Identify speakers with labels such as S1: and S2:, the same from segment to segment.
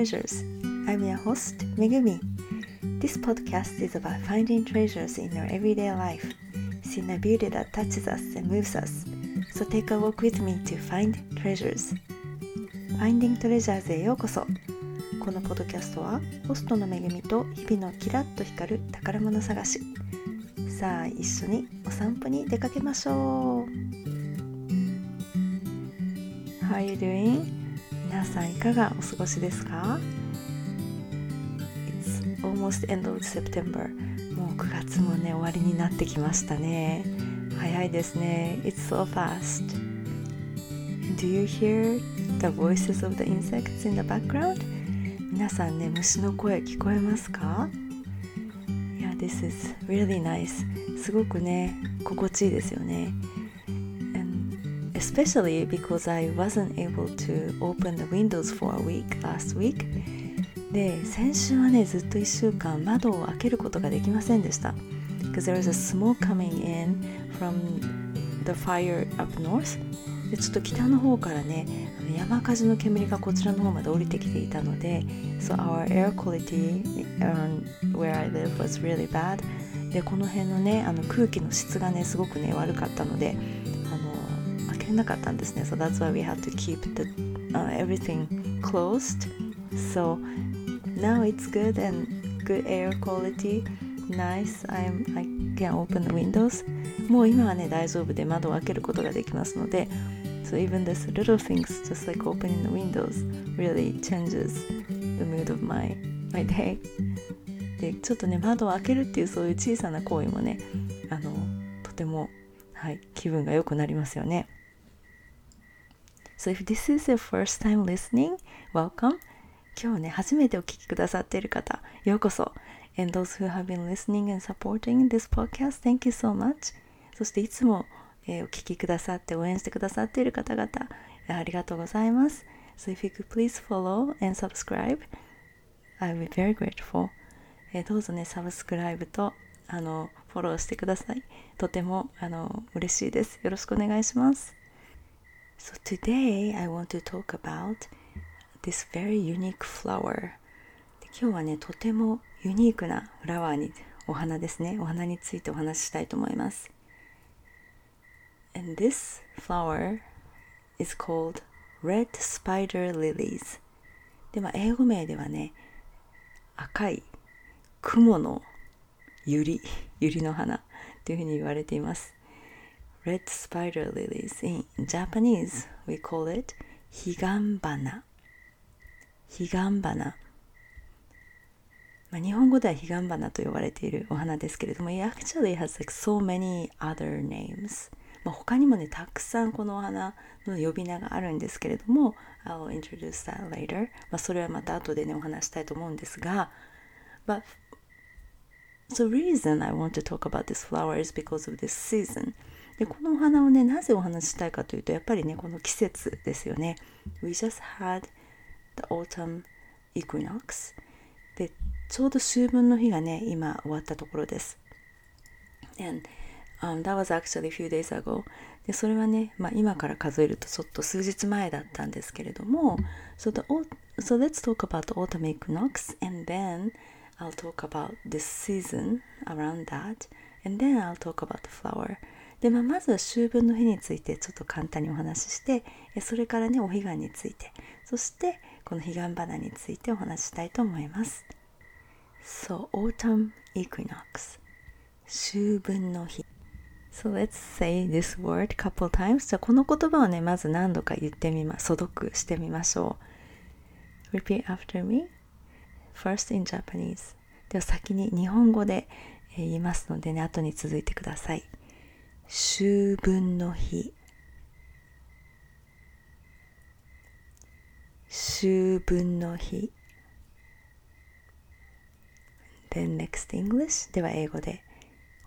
S1: Treasures. I'm your host, Megumi. This podcast is about finding treasures in our everyday life, seeing a beauty that touches us and moves us. So take a walk with me to find treasures. Finding Treasures へようこそ。このポッドキャストは、ホストの恵みと日々のキラッと光る宝物探し。さあ、一緒にお散歩に出かけましょう。How are you doing? 皆さんいかがお過ごしですか It's almost end of September もう9月もね終わりになってきましたね早いですね It's so fast Do you hear the voices of the insects in the background? 皆さんね虫の声聞こえますかいや This is really nice すごくね心地いいですよね especially because I wasn't able to open the windows for a week last week で先週はねずっと1週間窓を開けることができませんでした because there was a smoke coming in from the fire up north でちょっと北の方からね山火事の煙がこちらの方まで降りてきていたので so our air quality around where I live was really bad でこの辺のねあの空気の質がねすごくね悪かったのでれなかったんですね。So that's why we had to keep the、uh, everything closed. So now it's good and good air quality. Nice. I'm, I can open the windows. もう今はね大丈夫で窓を開けることができますので So even this little things just like opening the windows really changes the mood of my, my day でちょっとね窓を開けるっていうそういう小さな行為もねあのとてもはい気分が良くなりますよね So if this is your first time listening, welcome. 今日ね、初めてお聞きくださっている方、ようこそ。And those who have been listening and supporting this podcast, thank you so much. そしていつも、えー、お聞きくださって応援してくださっている方々、ありがとうございます。So if you could please follow and subscribe, I will be very grateful. えー、どうぞね、サブスクライブとあのフォローしてください。とてもあの嬉しいです。よろしくお願いします。So today I want to talk about this very unique flower 今日はねとてもユニークなフラワーにお花ですねお花についてお話ししたいと思います And this flower is called red spider lilies でまあ英語名ではね赤い雲のユリユリの花というふうに言われています red spider lilies. In Japanese, we call it ヒガンバナ。ヒガンバナ。まあ、日本語ではヒガンバナと呼ばれているお花ですけれども、it actually has like so many other names. まあ、他にもね、たくさんこのお花の呼び名があるんですけれども、I'll introduce that later. まあ、それはまた後でね、お話したいと思うんですが、But the reason I want to talk about this flower is because of this season. でこのお花をねなぜお話ししたいかというとやっぱりねこの季節ですよね We just had the autumn equinox でちょうど秋分の日がね今終わったところです And um, that was actually a few days ago でそれはね、まあ、今から数えるとちょっと数日前だったんですけれども so, the, so let's talk about the autumn equinox and then I'll talk about this season around that and then I'll talk about the flower で、まあ、まずは秋分の日についてちょっと簡単にお話ししてそれからねお彼岸についてそしてこの彼岸花についてお話ししたいと思います。So autumn equinox. 秋分の日。So let's say this word couple times. じゃあこの言葉をねまず何度か言ってみま素読してみましょう。Repeat after me. First in Japanese. では先に日本語で言いますのでね後に続いてください。秋分の日秋分の日 Then next English では英語で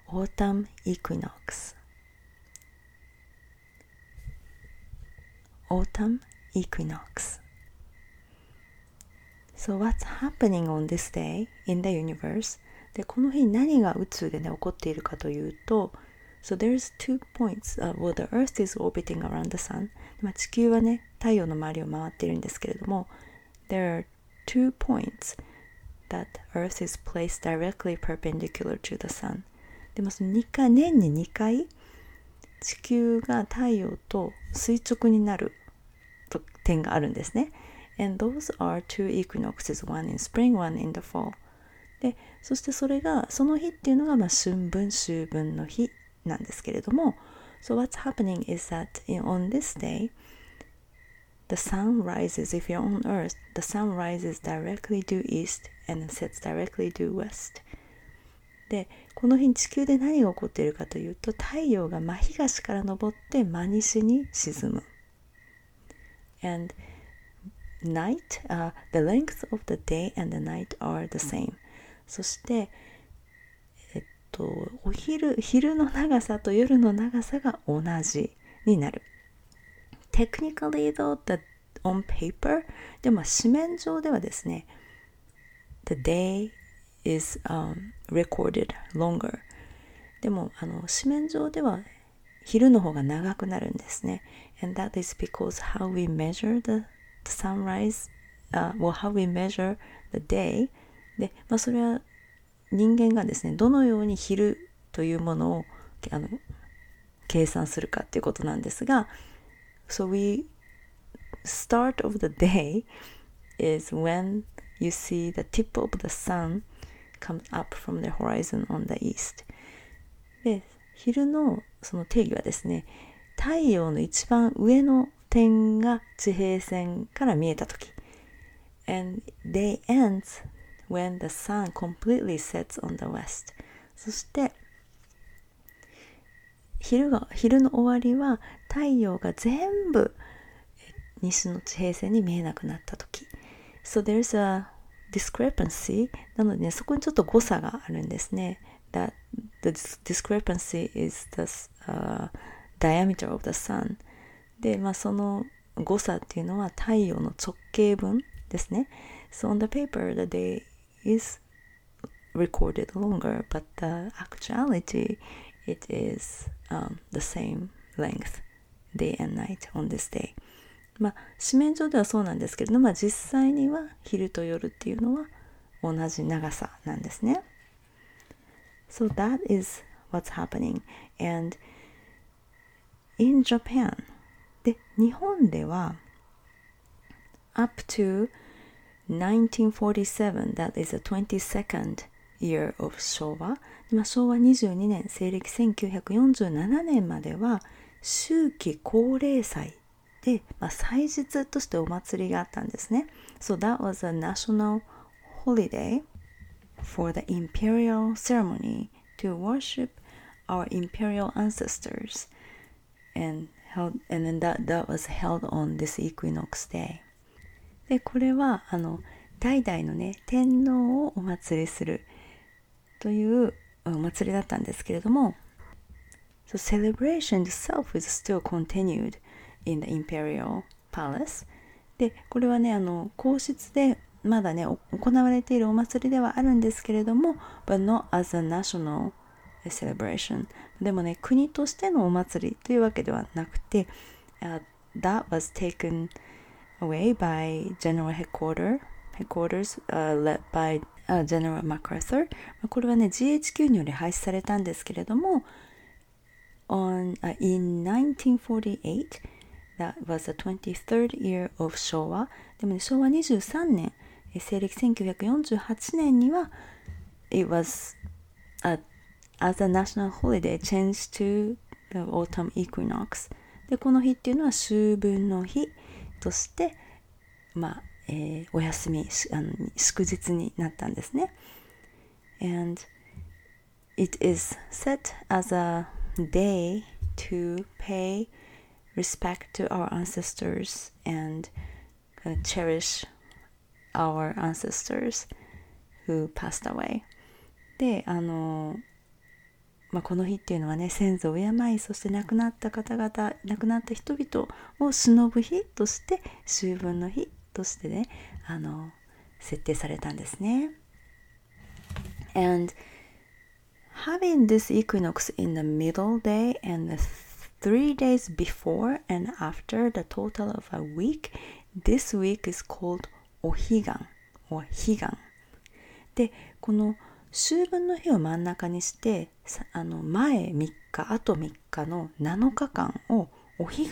S1: Autumn Equinox Autumn Equinox So what's happening on this day in the universe? でこの日何が宇宙でね起こっているかというと So there's two points、uh, well the earth is orbiting around the sun まあ地球はね太陽の周りを回っているんですけれども there are two points that Earth is placed directly perpendicular to the sun でもその2回年に2回地球が太陽と垂直になると点があるんですね。And those are two equinoxes, one in spring, one in the fall. で、そしてそれが、その日っていうのが、まあ、春分、秋分の日なんですけれども、So what's happening is that on this day, the sun rises, if you're on earth, the sun rises directly due east and sets directly due west. でこの日地球で何が起こっているかというと太陽が真東から昇って真西に沈む。And night,、uh, the length of the day and the night are the same. そしてとお昼昼の長さと夜の長さが同じになる。Technically though, the, on paper でも紙面上ではですね The day is、um, recorded longer でもあの紙面上では昼の方が長くなるんですね and that is because how we measure the, the sunrise、uh, well how we measure the day で、まあ、それは人間がですねどのように昼というものをあの計算するかっていうことなんですが so we start of the day is when you see the tip of the sun comes up from the horizon on the east で昼のその定義はですね太陽の一番上の点が地平線から見えた時 and day ends when the sun completely sets on the west そして昼が昼の終わりは太陽が全部西の地平線に見えなくなった時 So there's a discrepancy なので、ね、そこにちょっと誤差があるんですね。That the discrepancy is the、uh, diameter of the sun で、まあ、その誤差っていうのは太陽の直径分ですね。So on the paper, the day is recorded longer, but the actuality, it is、um, the same length, day and night on this day. まあ紙面上ではそうなんですけれども、まあ、実際には昼と夜っていうのは同じ長さなんですね。So that is what's happening. And in Japan で日本では up to 1947 that is the 22nd year of 昭和、まあ、昭和22年西暦1947年までは秋季高齢祭で、まあ、祭日としてお祭りがあったんですね。So that was a national holiday for the imperial ceremony to worship our imperial ancestors and held and then that, that was held on this equinox day でこれはあの代々のね天皇をお祭りするというお祭りだったんですけれども So celebration itself is still continued in the Imperial Palace でこれはねあの皇室でまだね行われているお祭りではあるんですけれども but not as a national celebration でもね国としてのお祭りというわけではなくて、uh, that was taken away by General Headquarters headquarters、uh, led by、uh, General MacArthur これはね GHQ により廃止されたんですけれども on、uh, in 1948 That was the 23rd year of 昭和。でもね、昭和23年、西暦1948年には、It was a, as a national holiday changed to the autumn equinox. で、この日っていうのは秋分の日として、まあ、えー、お休みあの、祝日になったんですね。And it is set as a day to pay respect to our ancestors and cherish our ancestors who passed away であの、まあ、この日っていうのはね先祖を敬いそして亡くなった方々亡くなった人々を忍ぶ日として秋分の日としてねあの設定されたんですね and having this equinox in the middle day and the three days before and after the total of a week. This week is called お彼岸 or 彼岸でこの秋分の日を真ん中にしてあの前3日あと3日の7日間をお彼岸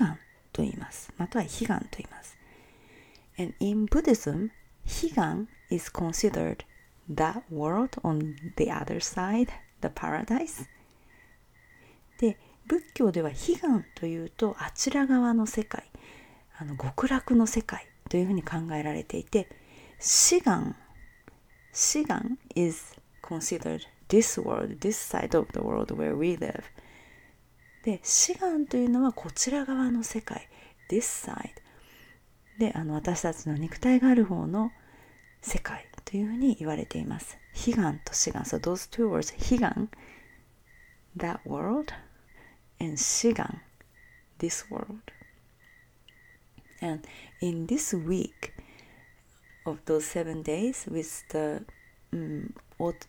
S1: と言います。または彼岸と言います。And in Buddhism 彼岸 is considered that world on the other side the paradise. で仏教では彼岸というとあちら側の世界あの極楽の世界というふうに考えられていて志願志願 is considered this world, this side of the world where we live で志願というのはこちら側の世界 this side であの私たちの肉体がある方の世界というふうに言われています悲願と志願 so those two words 悲願 that world and 志願 this world and in this week of those seven days with the um,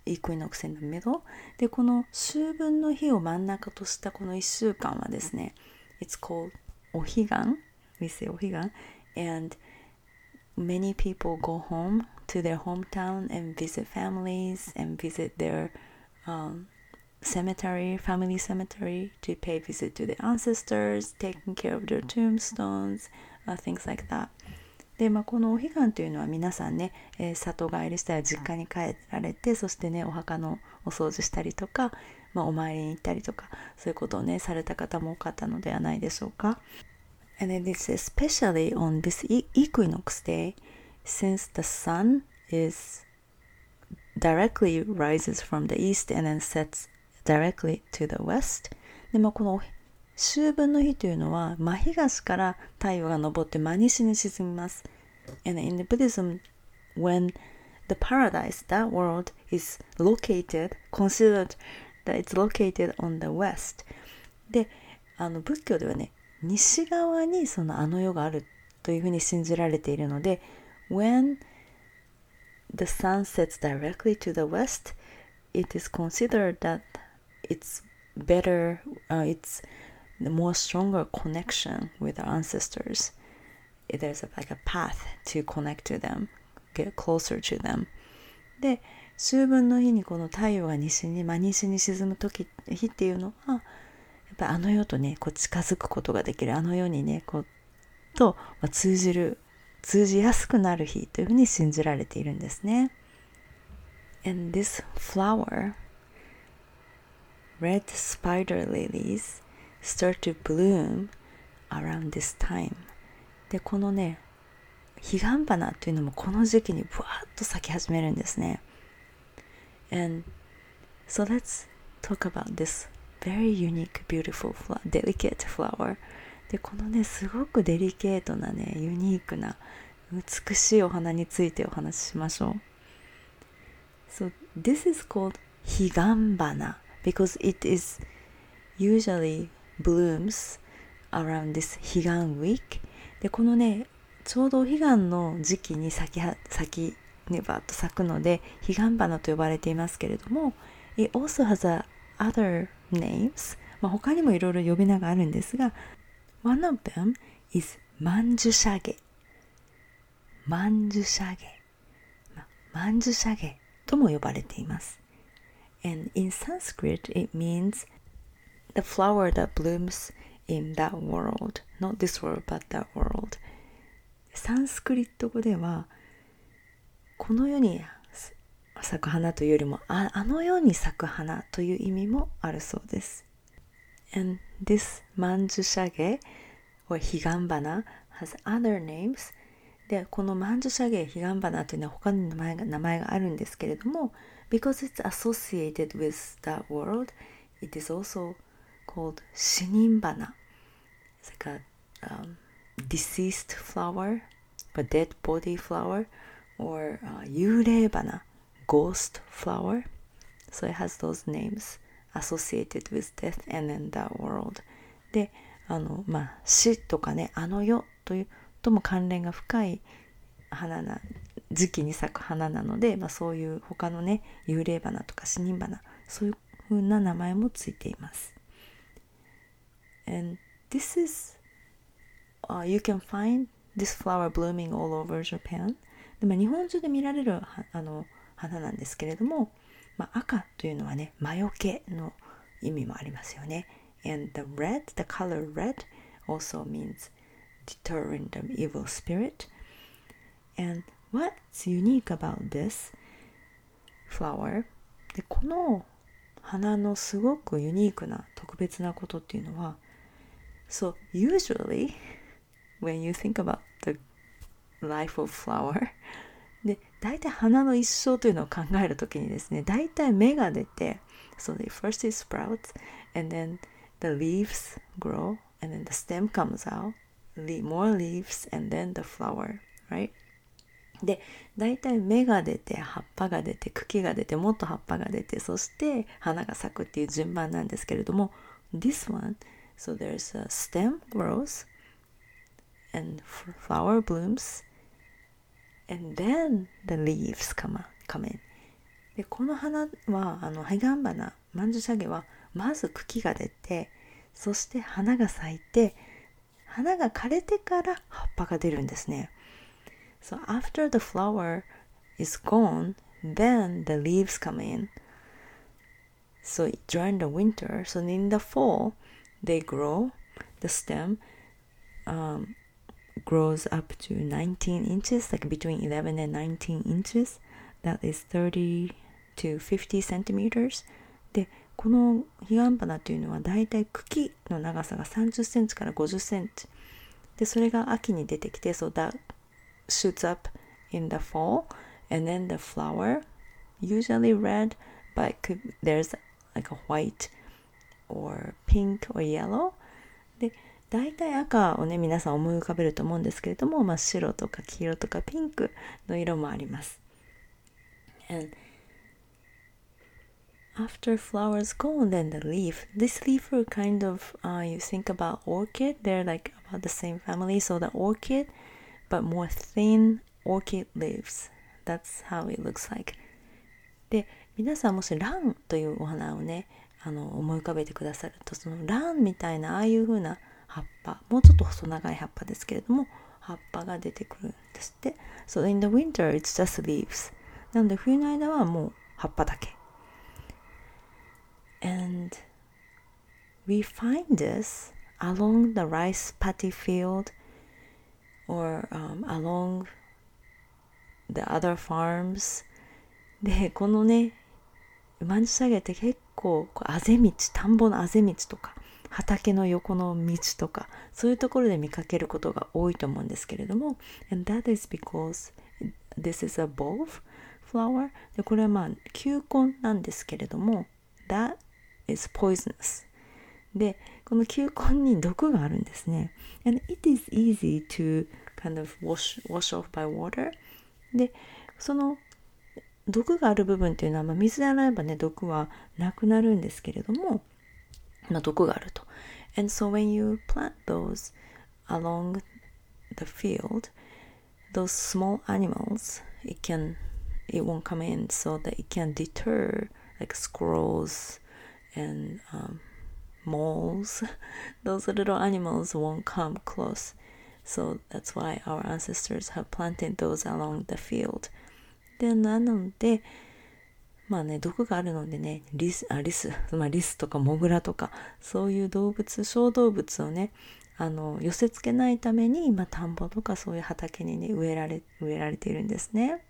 S1: equinox in the middle でこの秋分の日を真ん中としたこの1週間はですね It's called お彼岸 We say お彼岸 and many people go home to their hometown and visit families and visit their um, cemetery, family cemetery, to pay visit to the ancestors, taking care of their tombstones, uh, things like that. で、まあ、このお彼岸というのは皆さんね、えー、里帰りしたら実家に帰られてそしてねお墓のお掃除したりとか、まあ、お参りに行ったりとかそういうことをねされた方も多かったのではないでしょうか。And it is especially on this equinox day since the sun is directly rises from the east and then sets directly to the west でもこの秋分の日というのは真東から太陽が昇って真西に沈みます。And in the Buddhism, when the paradise, that world, is located, considered that it's located on the west. で、あの仏教ではね、西側にそのあの世があるというふうに信じられているので、when the sun sets directly to the west, it is considered that it's better, uh, it's the more stronger connection with our ancestors. There's a, like a path to connect to them, get closer to them. で、秋分の日にこの太陽が西に、真西に沈む時、日っていうのは、やっぱあの世とね、こう近づくことができる、あの世にね、こう、と、まあ、通じる、通じやすくなる日というふうに信じられているんですね。And this flower, red spider lilies, start to bloom around this time でこのね彼岸花というのもこの時期にブワーッと咲き始めるんですね and so let's talk about this very unique beautiful flower delicate flower でこのねすごくデリケートなねユニークな美しいお花についてお話ししましょう So this is called 彼岸花 because it is usually blooms around this 彼岸 week. でこのねちょうどお彼岸の時期に咲き咲きねバッと咲くので彼岸花と呼ばれていますけれども It also has a other names、まあ、他にもいろいろ呼び名があるんですが One of them is マンジュシャゲマンジュシャゲ、ま、マンジュシャゲとも呼ばれています。And in Sanskrit it means the flower that blooms in that world not this world but that world サンスクリット語ではこの世に咲く花というよりもああの世に咲く花という意味もあるそうです and this マンジュシャゲ or 彼岸花 has other names でこのマンジュシャゲ彼岸花というのは他に名前が名前があるんですけれども because it's associated with that world it is also called Shinimbana. It's like a um, deceased flower, a dead body flower, or uh, Yurebana, ghost flower. So it has those names associated with death and then that world. で、あの、まあ、死とかね、あの世というとも関連が深い花な、時期に咲く花なので、まあ、そういう他のね、幽霊花とか死人花、そういう風な名前もついています。This is uh, you can find this flower blooming all over Japan で、まあ、日本中で見られるあの花なんですけれども、まあ、赤というのはね魔除けの意味もありますよね and the red the color red also means deterring the evil spirit and what's unique about this flower でこの花のすごくユニークな特別なことっていうのは So usually when you think about the life of flower で大体花の一生というのを考えるときにですね大体芽が出て So the first is sprouts and then the leaves grow and then the stem comes out more leaves and then the flower right で大体芽が出て葉っぱが出て茎が出てもっと葉っぱが出てそして花が咲くっていう順番なんですけれども This one so there's a stem grows and flower blooms and then the leaves come, come in でこの花はあのハイガンバナマンジュシャゲはまず茎が出てそして花が咲いて花が枯れてから葉っぱが出るんですね So after the flower is gone, then the leaves come in. So during the winter, so in the fall, they grow. The stem um, grows up to 19 inches, like between 11 and 19 inches. That is 30 to 50 centimeters. で、このヒガンバナというのはだいたい茎の長さが30センチから50センチ。で、それが秋に出てきて、so that shoots up in the fall and then the flower usually red but there's like a white or pink or yellow で大体赤をね皆さん思い浮かべると思うんですけれども、まあ、白とか黄色とかピンクの色もあります and after flowers gone then the leaf this leaf are kind of uh, you think about orchid they're like about the same family so the orchid but more thin orchid leaves. That's how it looks like. で、皆さんもしランというお花をね、あの思い浮かべてくださると、そのランみたいなああいう風な葉っぱ、もうちょっと細長い葉っぱですけれども、葉っぱが出てくるんですって。So in the winter it's just leaves. なので冬の間はもう葉っぱだけ。And we find this along the rice paddy field or、um, along the other farms でこのねマンチサゲって結構構あぜ道田んぼのあぜ道とか畑の横の道とかそういうところで見かけることが多いと思うんですけれども and that is because this is a bulb flower でこれはまあ球根なんですけれども that is poisonous でこの球根に毒があるんですね and it is easy to kind of wash, wash off by water でその毒がある部分っていうのは、まあ、水で洗えばね毒はなくなるんですけれども、まあ、毒があると and so when you plant those along the field those small animals it can it won't come in so that it can deter like squirrels and um, moles those little animals won't come close So that's why our ancestors have planted those along the field. で、なので、まあね、毒があるのでね、リス、あ、リス、まあリスとかモグラとか、そういう動物、小動物をね、あの、寄せ付けないために、まあ田んぼとかそういう畑にね、植えられ、植えられているんですね。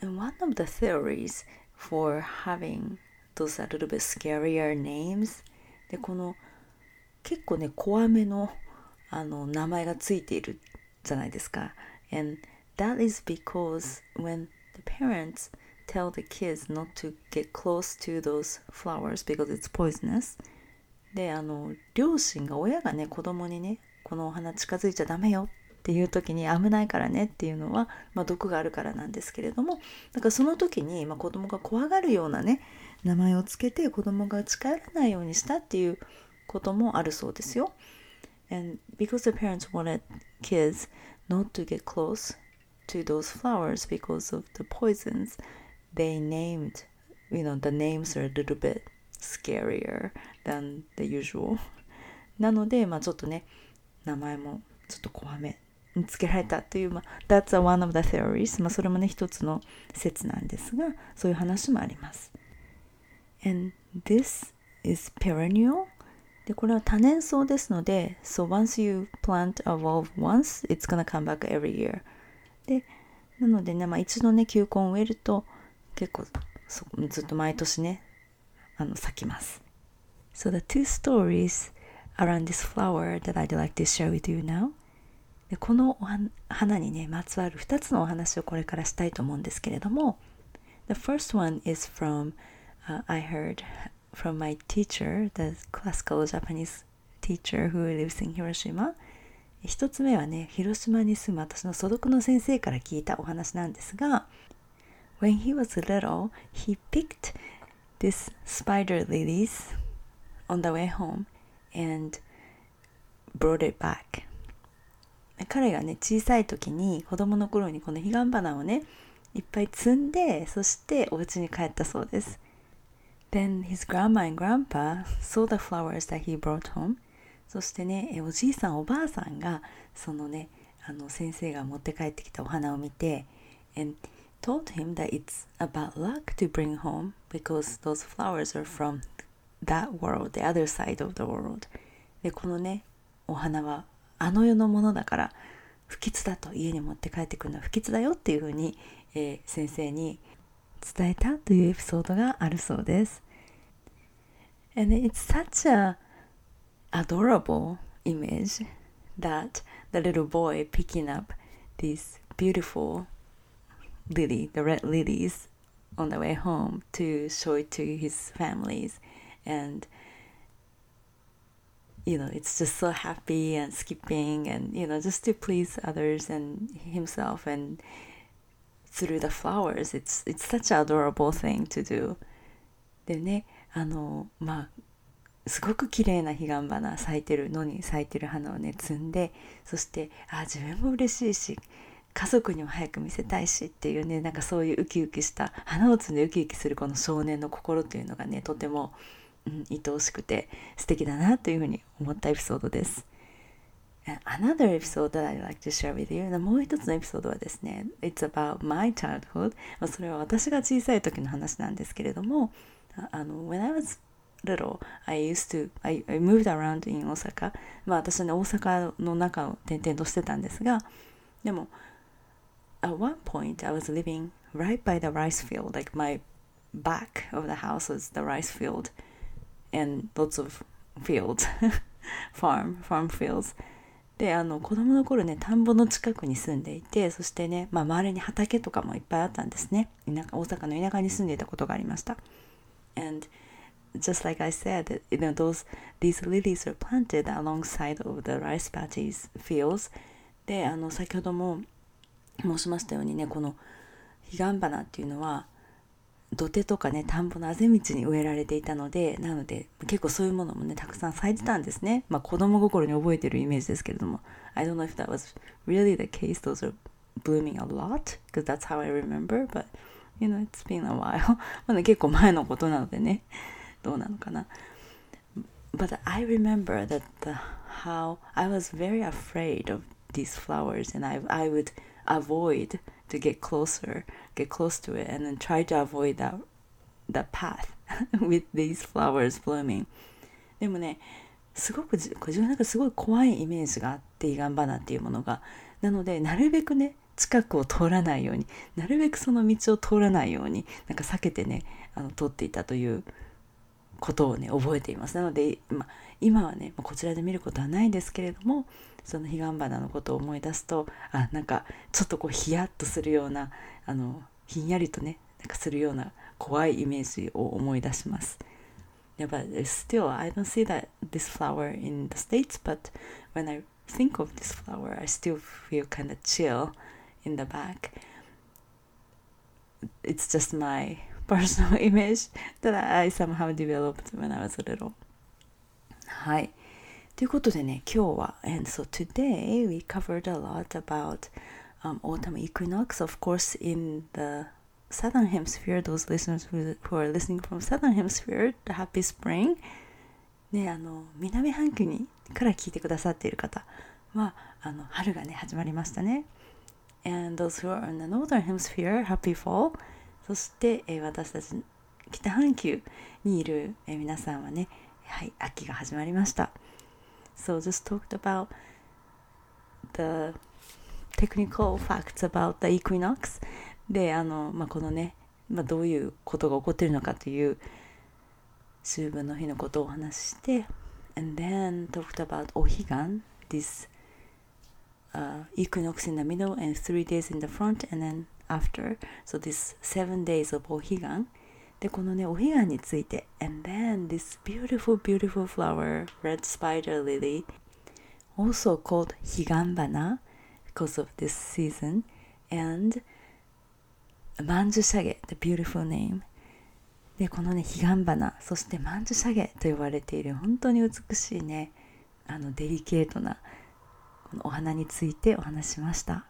S1: One of the theories for having those a little bit scarier names で、この結構ね、怖めのあの名前がついているじゃないですか。And that is because when the parents tell the kids not to get close to those flowers because it's poisonous であの両親が親がね子供にねこのお花近づいちゃダメよっていう時に危ないからねっていうのは、まあ、毒があるからなんですけれどもだからその時に、まあ、子供が怖がるようなね名前をつけて子供が近寄らないようにしたっていうこともあるそうですよ。And because the parents wanted kids not to get close to those flowers because of the poisons, they named, you know, the names are a little bit scarier than the usual. なので、まあちょっとね、名前もちょっと怖め見つけられたという、まあ、That's a one of the theories、まあ、それもね一つの説なんですがそういう話もあります and this is perennial でこれは多年草ですので so once you plant a bulb once it's gonna come back every year でなのでね、まあ、一度ね球根を植えると結構ずっと毎年ねあの咲きます So the two stories around this flower that I'd like to share with you now でこの花にねまつわる2つのお話をこれからしたいと思うんですけれども The first one is from、uh, I heard from my teacher the classical Japanese teacher who lives in Hiroshima 一つ目はね広島に住む私の所属の先生から聞いたお話なんですが When he was little he picked this spider lilies on the way home and brought it back 彼がね小さい時に子供の頃にこの彼岸花をねいっぱい摘んでそしてお家に帰ったそうです Then his grandma and grandpa saw the flowers that he brought home そしてねおじいさんおばあさんがそのねあの先生が持って帰ってきたお花を見て and told him that it's about luck to bring home because those flowers are from that world, the other side of the world でこのねお花はあの世のものだから不吉だと家に持って帰ってくるのは不吉だよっていうふうに、えー、先生に伝えたというエピソードがあるそうです。And it's such a adorable image that the little boy picking up these beautiful lily, the red lilies on the way home to show it to his families and you know it's just so happy and skipping and you know just to please others and himself and through the flowers it's it's such an adorable thing to do でねあのまあ すごく綺麗な彼岸花咲いてるのに咲いてる花をね摘んでそしてあ自分も嬉しいし家族にも早く見せたいしっていうねなんかそういうウキウキした花を摘んでウキウキするこの少年の心というのがねとてもうん、愛おしくて素敵だなというふうに思ったエピソードです。Another episode that I'd like to share with you もう一つのエピソードはですね It's about my childhood それは私が小さい時の話なんですけれどもあの When I was little I used to I, I moved around in 大阪まあ私はね大阪の中を転々としてたんですがでも At one point I was living right by the rice field like my back of the house was the rice field and lots of fields farm farm fields であの子供の頃ね田んぼの近くに住んでいてそしてね、まあ、周りに畑とかもいっぱいあったんですね田舎大阪の田舎に住んでいたことがありました and just like I said you know those these lilies are planted alongside of the rice patches fields であの先ほども申しましたようにねこの彼岸花っていうのは土手とかね田んぼのあぜ道に植えられていたのでなので結構そういうものもねたくさん咲いてたんですねまあ子供心に覚えてるイメージですけれども I don't know if that was really the case those are blooming a lot because that's how I remember but you know it's been a while まだ結構前のことなのでねどうなのかな but I remember that the, how I was very afraid of these flowers and I, I would avoid to get closer, get close to it, and then try to avoid that, the path with these flowers blooming. でもね、すごく自分なんかすごい怖いイメージがあって、彼岸花っていうものが。なので、なるべくね、近くを通らないように、なるべくその道を通らないように、なんか避けてね、あの通っていたということをね、覚えています。なので、まあ、今はね、こちらで見ることはないですけれども、その彼岸花のことを思い出すとあなんかちょっとこうヒヤッとするようなあのひんやりとねなんかするような怖いイメージを思い出します。Yeah, but still, I don't see that this flower in the States, but when I think of this flower, I still feel kind of chill in the back. It's just my personal image that I somehow developed when I was little. はい。ということでね、今日は、and so today we covered a lot about、um, autumn equinox, of course, in the southern hemisphere, those listeners who, who are listening from southern hemisphere, the happy spring. ね、あの、南半球にから聞いてくださっている方 はあの春がね始まりましたね。And those who are in the northern hemisphere, happy fall. そして、えー、私たち北半球にいる、えー、皆さんはね、はい、秋が始まりました。So just talked about the technical facts about the equinox であの、まあ、このね、まあ、どういうことが起こっているのかという秋分の日のことをお話しして and then talked about お彼岸 this uh, equinox in the middle and three days in the front and then after so this seven days of お彼岸でこのねお彼岸について and then this beautiful beautiful flower red spider lily also called 彼岸花 because of this season and マンジュシャゲ the beautiful name でこのね彼岸花そしてマンジュシャゲと呼ばれている本当に美しいねあのデリケートなこのお花についてお話しました。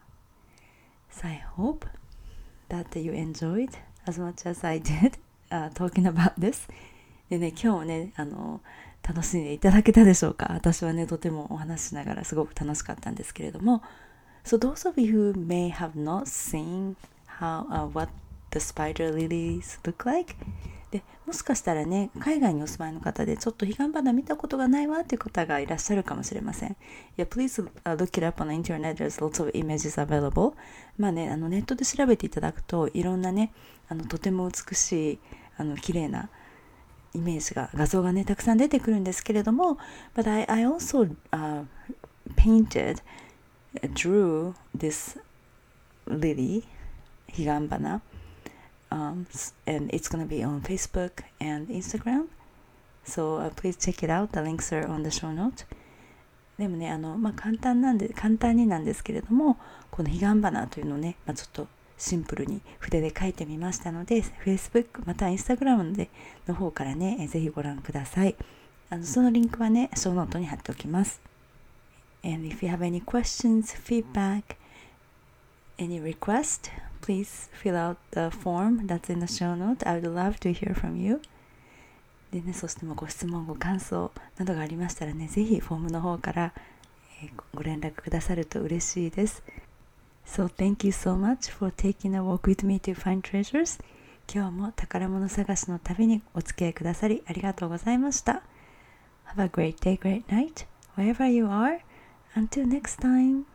S1: So I hope that you enjoyed as much as I did、uh, talking about this. でね、今日もね、あの、楽しんでいただけたでしょうか私はね、とてもお話ししながらすごく楽しかったんですけれども、So those of you who may have not seen how, uh, what the spider lilies look like, もしかしたらね海外にお住まいの方でちょっと彼岸花見たことがないわっていう方がいらっしゃるかもしれません。いや、please、look it up on the internet. There's lots of images available. まあね、あのネットで調べていただくといろんなね、あのとても美しい、あの綺麗なイメージが、画像がね、たくさん出てくるんですけれども、but I, I also、uh, painted, drew this lily, 彼岸花 um, and it's gonna be on Facebook and Instagram. So、uh, please check it out. The links are on the show note. でもね、あの、まあ、簡単なんで、簡単になんですけれども、この彼岸花というのをね、まあ、ちょっとシンプルに筆で書いてみましたので、Facebook また Instagram での方からね、ぜひご覧ください。あのそのリンクはね、ショーノートに貼っておきます。And if you have any questions, feedback, any request, please fill out the form that's in the show note. I would love to hear from you. でね、そしてもご質問、ご感想などがありましたらね、ぜひフォームの方から、えー、ご連絡くださると嬉しいです。So thank you so much for taking a walk with me to find treasures. 今日も宝物探しの旅にお付き合いくださりありがとうございました。Have a great day, great night, wherever you are. Until next time.